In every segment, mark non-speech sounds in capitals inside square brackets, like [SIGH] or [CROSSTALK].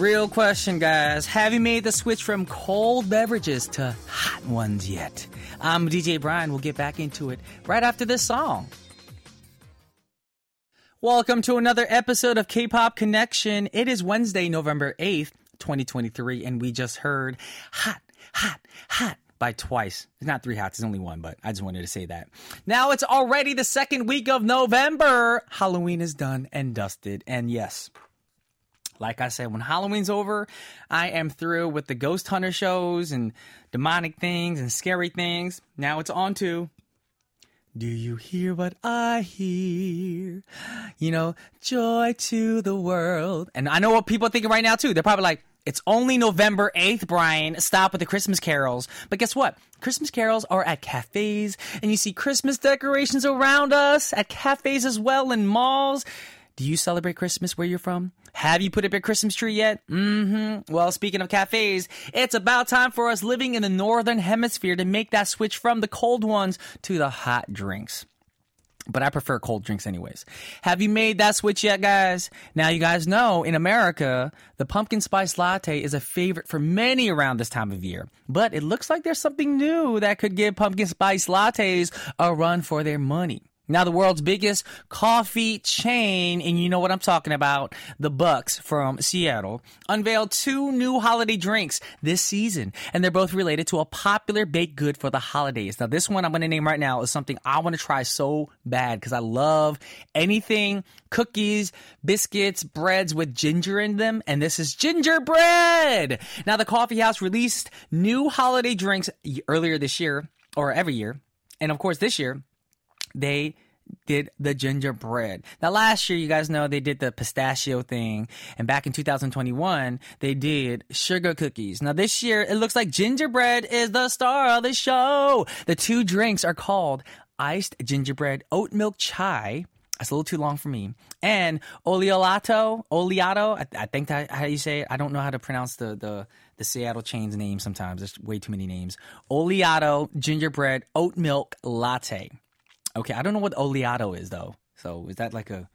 Real question, guys. Have you made the switch from cold beverages to hot ones yet? I'm DJ Brian. We'll get back into it right after this song. Welcome to another episode of K-Pop Connection. It is Wednesday, November 8th, 2023, and we just heard Hot, Hot, Hot by twice. It's not three hots, it's only one, but I just wanted to say that. Now it's already the second week of November. Halloween is done and dusted, and yes, like I said, when Halloween's over, I am through with the ghost hunter shows and demonic things and scary things. Now it's on to do you hear what I hear? You know, joy to the world. And I know what people are thinking right now too. They're probably like, it's only November 8th, Brian. Stop with the Christmas carols. But guess what? Christmas carols are at cafes, and you see Christmas decorations around us at cafes as well in malls. Do you celebrate Christmas where you're from? Have you put up your Christmas tree yet? Mm-hmm. Well, speaking of cafes, it's about time for us living in the northern hemisphere to make that switch from the cold ones to the hot drinks. But I prefer cold drinks anyways. Have you made that switch yet, guys? Now you guys know in America, the pumpkin spice latte is a favorite for many around this time of year. But it looks like there's something new that could give pumpkin spice lattes a run for their money. Now, the world's biggest coffee chain, and you know what I'm talking about, the Bucks from Seattle, unveiled two new holiday drinks this season, and they're both related to a popular baked good for the holidays. Now, this one I'm going to name right now is something I want to try so bad because I love anything cookies, biscuits, breads with ginger in them, and this is gingerbread. Now, the coffee house released new holiday drinks earlier this year, or every year, and of course this year they did the gingerbread. Now, last year, you guys know they did the pistachio thing, and back in 2021, they did sugar cookies. Now, this year, it looks like gingerbread is the star of the show. The two drinks are called iced gingerbread oat milk chai. That's a little too long for me. And oleato, oleato. I, I think that how you say it. I don't know how to pronounce the the the Seattle chain's name. Sometimes there's way too many names. Oleato gingerbread oat milk latte. Okay, I don't know what oleato is though. So is that like a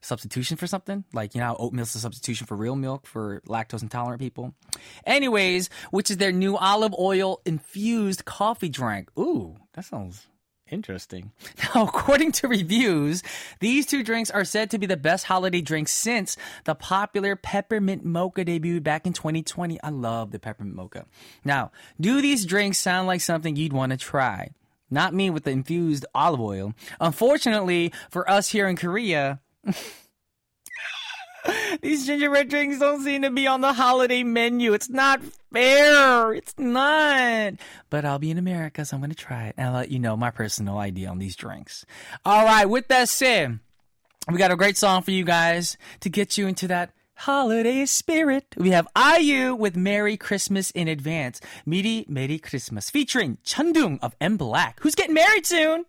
substitution for something? Like you know, oat milk's a substitution for real milk for lactose intolerant people. Anyways, which is their new olive oil infused coffee drink. Ooh, that sounds interesting. [LAUGHS] Now, according to reviews, these two drinks are said to be the best holiday drinks since the popular peppermint mocha debuted back in 2020. I love the peppermint mocha. Now, do these drinks sound like something you'd want to try? Not me with the infused olive oil. Unfortunately for us here in Korea, [LAUGHS] these gingerbread drinks don't seem to be on the holiday menu. It's not fair. It's not. But I'll be in America, so I'm going to try it. And I'll let you know my personal idea on these drinks. All right, with that said, we got a great song for you guys to get you into that holiday spirit. We have IU with Merry Christmas in Advance. Miri Merry Christmas featuring Cheondung of MBLAQ, who's getting married soon.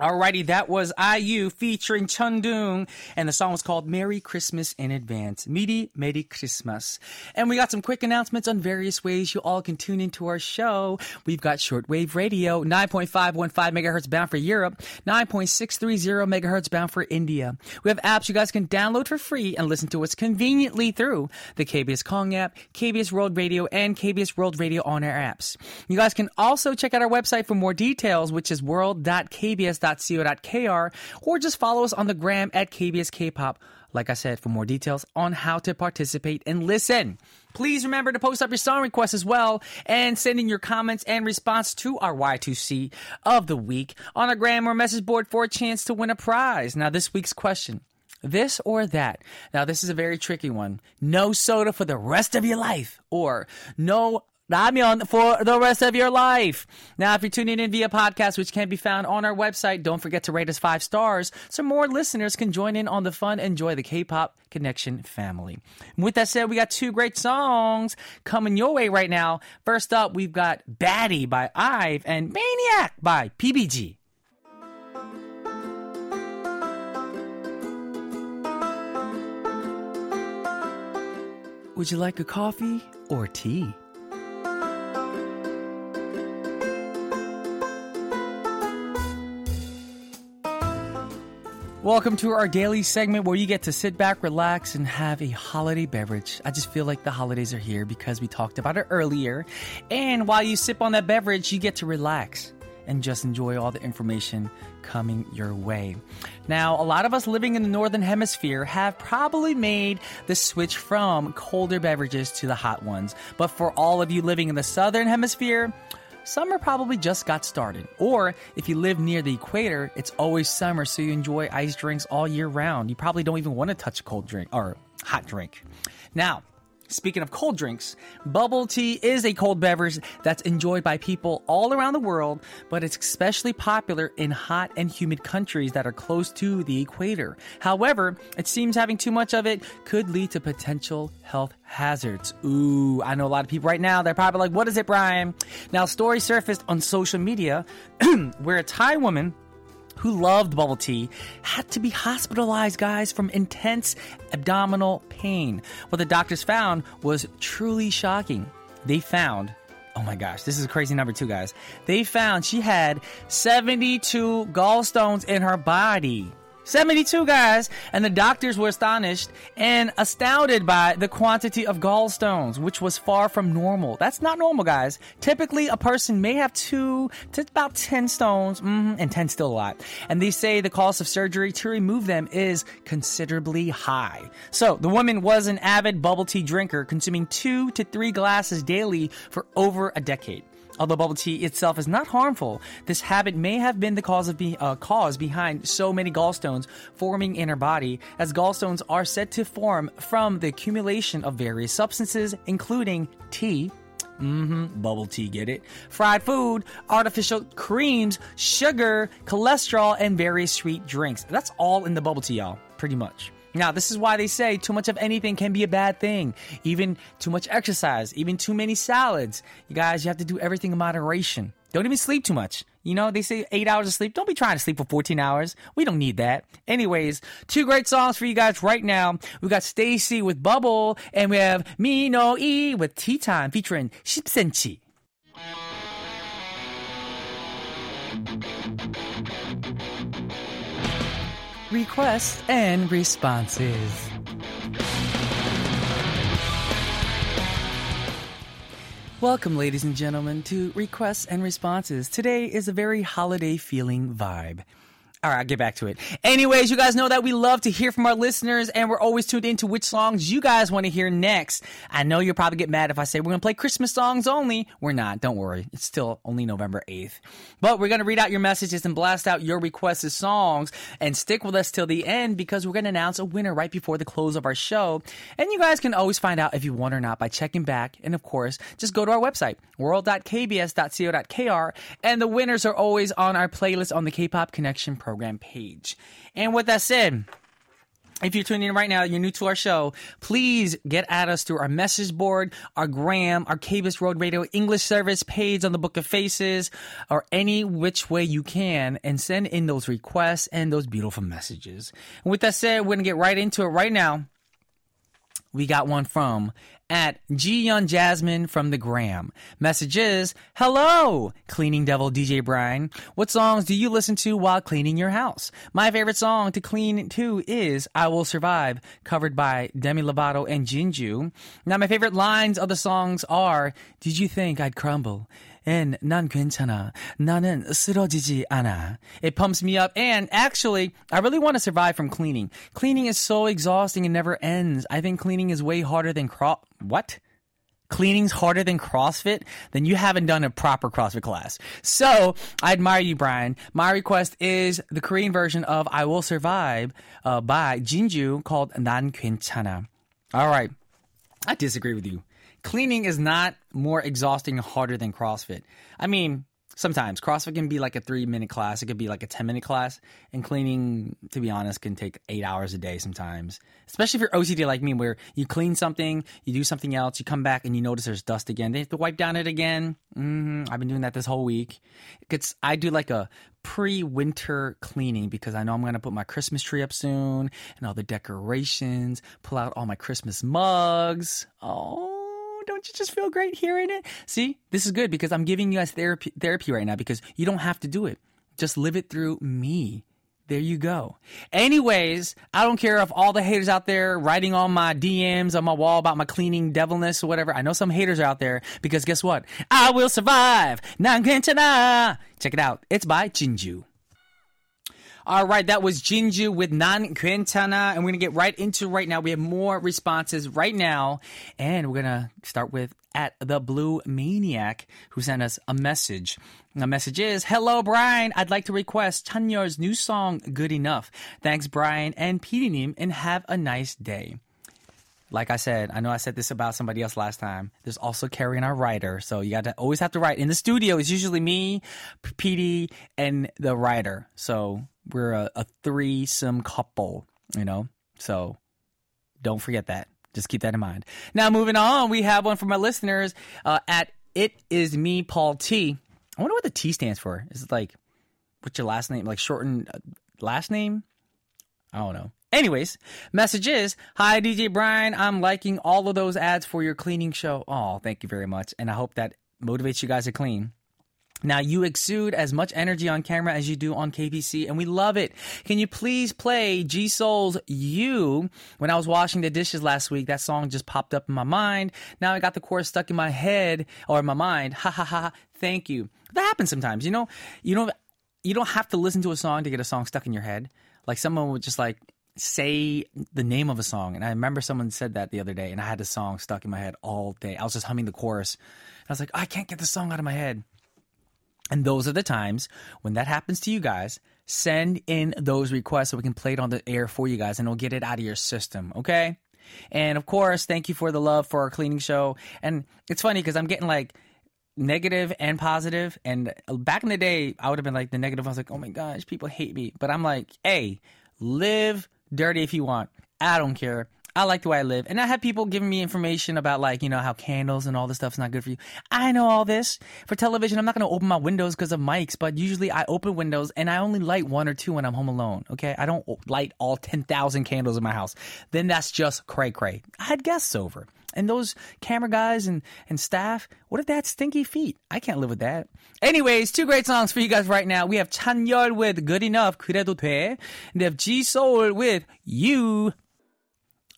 Alrighty, that was IU featuring Cheondung, and the song was called Merry Christmas in Advance. Miri Merry Christmas. And we got some quick announcements on various ways you all can tune into our show. We've got shortwave radio, 9.515 megahertz bound for Europe, 9.630 megahertz bound for India. We have apps you guys can download for free and listen to us conveniently through the KBS Kong app, KBS World Radio, and KBS World Radio on air apps. You guys can also check out our website for more details, which is world.kbs.com kbs.co.kr or just follow us on the gram at KBS Kpop. Like I said, for more details on how to participate and listen. Please remember to post up your song requests as well and send in your comments and response to our Y2C of the week on our gram or message board for a chance to win a prize. Now, this week's question. This or that. Now, this is a very tricky one. No soda for the rest of your life, or no ramen for the rest of your life. Now, if you're tuning in via podcast, which can be found on our website, don't forget to rate us five stars so more listeners can join in on the fun and enjoy the K-pop connection family. with that said, we got two great songs coming your way right now. First up, we've got Baddie by IVE and Maniac by PBG. Would you like a coffee or tea? Welcome to our daily segment where you get to sit back, relax, and have a holiday beverage. I just feel like the holidays are here because we talked about it earlier. And while you sip on that beverage, you get to relax and just enjoy all the information coming your way. Now, a lot of us living in the northern hemisphere have probably made the switch from colder beverages to the hot ones. But for all of you living in the southern hemisphere, summer probably just got started. Or if you live near the equator, it's always summer, so you enjoy ice drinks all year round. You probably don't even want to touch a cold drink or hot drink. Now, Speaking of cold drinks, bubble tea is a cold beverage that's enjoyed by people all around the world, but it's especially popular in hot and humid countries that are close to the equator. However, it seems having too much of it could lead to potential health hazards. Ooh, I know a lot of people right now, they're probably like, what is it, Brian? Now, story surfaced on social media [CLEARS THROAT] where a Thai woman who loved bubble tea, had to be hospitalized, guys, from intense abdominal pain. What the doctors found was truly shocking. They found Oh my gosh, this is a crazy number, too, guys. They found she had 72 gallstones in her body. 72 guys, and the doctors were astonished and astounded by the quantity of gallstones, which was far from normal. That's not normal, guys. Typically, a person may have two to about 10 stones, mm-hmm, and 10 still a lot. And they say the cost of surgery to remove them is considerably high. So, the woman was an avid bubble tea drinker, consuming two to three glasses daily for over a decade. Although bubble tea itself is not harmful, this habit may have been the cause be, uh, cause behind so many gallstones forming in her body, as gallstones are said to form from the accumulation of various substances, including tea. Mm-hmm, bubble tea, get it? Fried food, artificial creams, sugar, cholesterol, and various sweet drinks. That's all in the bubble tea, y'all, pretty much. Now, this is why they say too much of anything can be a bad thing. Even too much exercise, even too many salads. You guys, you have to do everything in moderation. Don't even sleep too much. You know, they say eight hours of sleep. Don't be trying to sleep for 14 hours. We don't need that. Anyways, two great songs for you guys right now. We got STAYC with Bubble, and we have Me No E with Tea Time featuring 10cm. Requests and responses. Welcome, ladies and gentlemen, to Requests and Responses. Today is a very holiday feeling vibe. All right, I'll get back to it. Anyways, you guys know that we love to hear from our listeners and we're always tuned into which songs you guys want to hear next. I know you'll probably get mad if I say we're going to play Christmas songs only. We're not. Don't worry. It's still only November 8th. But we're going to read out your messages and blast out your requested songs and stick with us till the end because we're going to announce a winner right before the close of our show. And you guys can always find out if you won or not by checking back. And of course, just go to our website, world.kbs.co.kr. And the winners are always on our playlist on the K-Pop Connection program page. And with that said, if you're tuning in right now, you're new to our show, please get at us through our message board, our gram, our KBS World Radio English service page on the Book of Faces, or any which way you can, and send in those requests and those beautiful messages. And with that said, we're going to get right into it right now. We got one from at Young Jasmine from the Gram. Message is, Hello, cleaning devil DJ Brian. What songs do you listen to while cleaning your house? My favorite song to clean to is I Will Survive, covered by Demi Lovato and Jinju. Now, my favorite lines of the songs are, Did you think I'd crumble? and 난 괜찮아. 나는 쓰러지지 않아. It pumps me up and actually, I really want to survive from cleaning. Cleaning is so exhausting and never ends. I think cleaning is way harder than cro- what? Cleaning's harder than CrossFit, then you haven't done a proper CrossFit class. So I admire you, Brian. My request is the Korean version of "I Will Survive" uh, by Jinju called "난 괜찮아." All right, I disagree with you cleaning is not more exhausting and harder than CrossFit. I mean, sometimes CrossFit can be like a three minute class, it could be like a 10 minute class, and cleaning, to be honest, can take eight hours a day sometimes. Especially if you're OCD like me, where you clean something, you do something else, you come back and you notice there's dust again. They have to wipe down it again. Mm-hmm. I've been doing that this whole week. It's, I do like a pre winter cleaning because I know I'm going to put my Christmas tree up soon and all the decorations, pull out all my Christmas mugs. Oh don't you just feel great hearing it? See, this is good because I'm giving you guys therapy, therapy right now because you don't have to do it. Just live it through me there you go. Anyways, I don't care if all the haters out there writing on my DMs on my wall about my cleaning devilness or whatever. I know some haters are out there because guess what? I will survive. Check it out. It's by Jinju. All right, that was Jinju with Nan Gwaenchana, and we're gonna get right into right now. We have more responses right now, and we're gonna start with at the Blue Maniac who sent us a message. The message is Hello, Brian. I'd like to request Chanyeol's new song, Good Enough. Thanks, Brian and PD님, and have a nice day. Like I said, I know I said this about somebody else last time. There's also Carrie and our writer, so you got to always have to write. In the studio, it's usually me, PD, and the writer. So we're a, a threesome couple, you know? So don't forget that. Just keep that in mind. Now, moving on, we have one from our listeners uh, at It Is Me, Paul T. I wonder what the T stands for. Is it like, what's your last name? Like shortened uh, last name? I don't know. Anyways, message is Hi, DJ Brian. I'm liking all of those ads for your cleaning show. Oh, thank you very much. And I hope that motivates you guys to clean. Now, you exude as much energy on camera as you do on KPC, and we love it. Can you please play G-Soul's You? When I was washing the dishes last week, that song just popped up in my mind. Now I got the chorus stuck in my head or in my mind. Ha ha ha. Thank you. That happens sometimes, you know? You don't, you don't have to listen to a song to get a song stuck in your head. Like someone would just like say the name of a song. And I remember someone said that the other day, and I had the song stuck in my head all day. I was just humming the chorus. I was like, oh, I can't get the song out of my head. And those are the times when that happens to you guys. Send in those requests so we can play it on the air for you guys and we'll get it out of your system, okay? And of course, thank you for the love for our cleaning show. And it's funny because I'm getting like negative and positive. And back in the day, I would have been like the negative. I was like, oh my gosh, people hate me. But I'm like, hey, live dirty if you want. I don't care. I like the way I live. And I have people giving me information about like, you know, how candles and all this stuff's not good for you. I know all this. For television, I'm not going to open my windows because of mics, but usually I open windows and I only light one or two when I'm home alone. Okay. I don't light all 10,000 candles in my house. Then that's just cray cray. I had guests over. And those camera guys and, and staff, what if they had stinky feet? I can't live with that. Anyways, two great songs for you guys right now. We have Chanyeol with Good Enough, 그래도 돼. And they have G-Soul with You.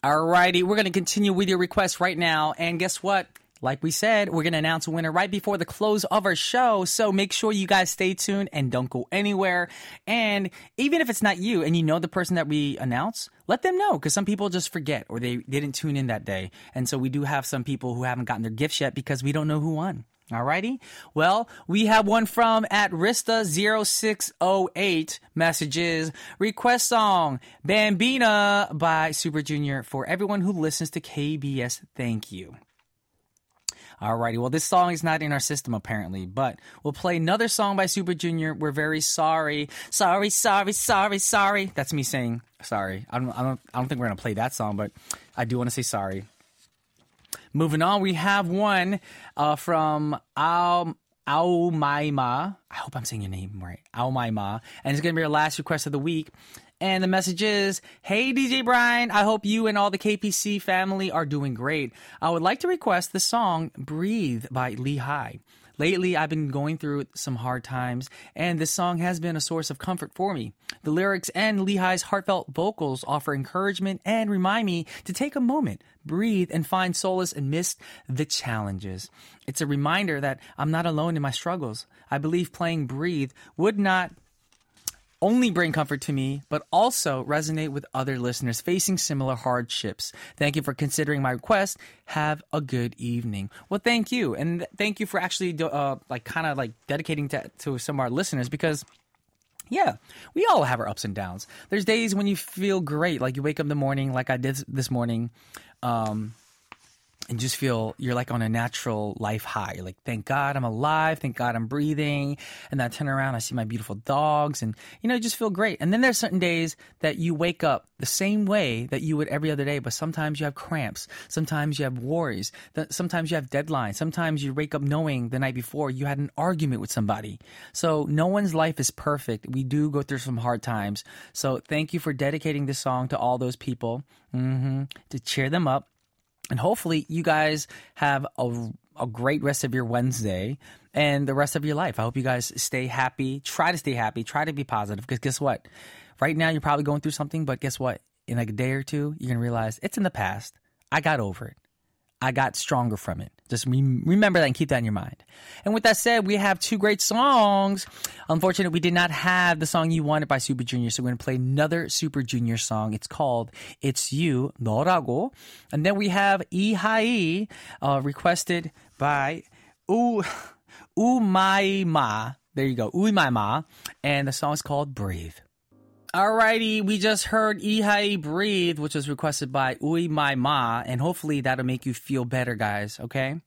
Alrighty, we're going to continue with your requests right now. And guess what? Like we said, we're going to announce a winner right before the close of our show. So make sure you guys stay tuned and don't go anywhere. And even if it's not you and you know the person that we announce, let them know because some people just forget or they didn't tune in that day. And so we do have some people who haven't gotten their gifts yet because we don't know who won. Alrighty. Well, we have one from at Rista0608 messages. Request song Bambina by Super Junior for everyone who listens to KBS. Thank you. Alrighty, well, this song is not in our system apparently, but we'll play another song by Super Junior. We're very sorry, sorry, sorry, sorry, sorry. That's me saying sorry. I don't, I don't, I don't think we're gonna play that song, but I do want to say sorry. Moving on, we have one uh, from Al Maima. I hope I'm saying your name right. Maima, And it's going to be our last request of the week. And the message is Hey, DJ Brian, I hope you and all the KPC family are doing great. I would like to request the song Breathe by Lee Hi. Lately, I've been going through some hard times, and this song has been a source of comfort for me. The lyrics and Lee Hi's heartfelt vocals offer encouragement and remind me to take a moment, breathe, and find solace amidst the challenges. It's a reminder that I'm not alone in my struggles. I believe playing Breathe would not only bring comfort to me, but also resonate with other listeners facing similar hardships. Thank you for considering my request. Have a good evening. Well, thank you, and thank you for actually uh, like kind of like dedicating to, to some of our listeners because. Yeah, we all have our ups and downs. There's days when you feel great, like you wake up in the morning, like I did this morning. Um, and just feel you're like on a natural life high. You're like, thank God I'm alive. Thank God I'm breathing. And then I turn around, I see my beautiful dogs and, you know, you just feel great. And then there's certain days that you wake up the same way that you would every other day, but sometimes you have cramps. Sometimes you have worries. Sometimes you have deadlines. Sometimes you wake up knowing the night before you had an argument with somebody. So no one's life is perfect. We do go through some hard times. So thank you for dedicating this song to all those people mm-hmm, to cheer them up and hopefully, you guys have a, a great rest of your Wednesday and the rest of your life. I hope you guys stay happy. Try to stay happy. Try to be positive because guess what? Right now, you're probably going through something, but guess what? In like a day or two, you're going to realize it's in the past. I got over it. I got stronger from it. Just re- remember that and keep that in your mind. And with that said, we have two great songs. Unfortunately, we did not have the song you wanted by Super Junior, so we're going to play another Super Junior song. It's called "It's You" 너라고. And then we have Lee Hi, uh, requested by U Umaima. There you go, Umaima, and the song is called "Breathe." Alrighty, we just heard Lee Hi Breathe, which was requested by Umaima, and hopefully that'll make you feel better, guys, okay?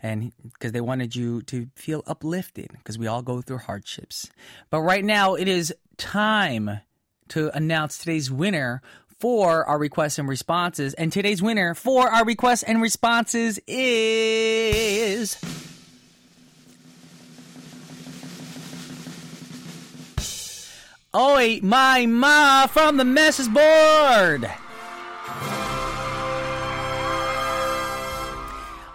And because they wanted you to feel uplifted, because we all go through hardships. But right now, it is time to announce today's winner for our requests and responses. And today's winner for our requests and responses is. Umaima from the message board.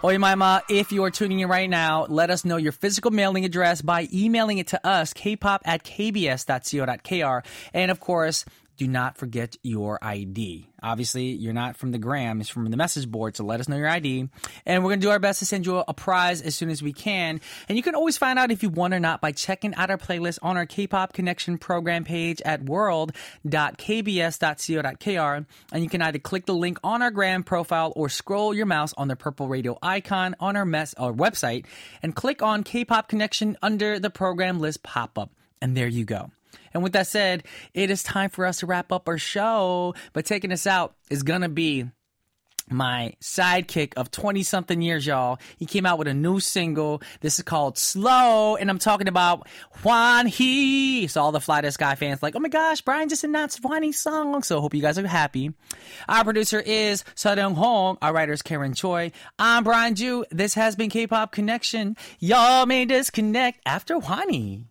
Umaima, if you are tuning in right now, let us know your physical mailing address by emailing it to us, kpop at kbs.co.kr. And of course, do not forget your ID. Obviously, you're not from the gram, it's from the message board, so let us know your ID. And we're going to do our best to send you a prize as soon as we can. And you can always find out if you won or not by checking out our playlist on our K-pop connection program page at world.kbs.co.kr. And you can either click the link on our gram profile or scroll your mouse on the purple radio icon on our mess our website and click on K-pop connection under the program list pop-up. And there you go. And with that said, it is time for us to wrap up our show. But taking us out is going to be my sidekick of 20 something years, y'all. He came out with a new single. This is called Slow, and I'm talking about Hwanhee. So all the Fly the Sky fans like, oh my gosh, Brian just announced Hwanhee's song. So hope you guys are happy. Our producer is Sudong Hong. Our writer is Karen Choi. I'm Brian Joo. This has been K-Pop Connection. Y'all may disconnect after Juan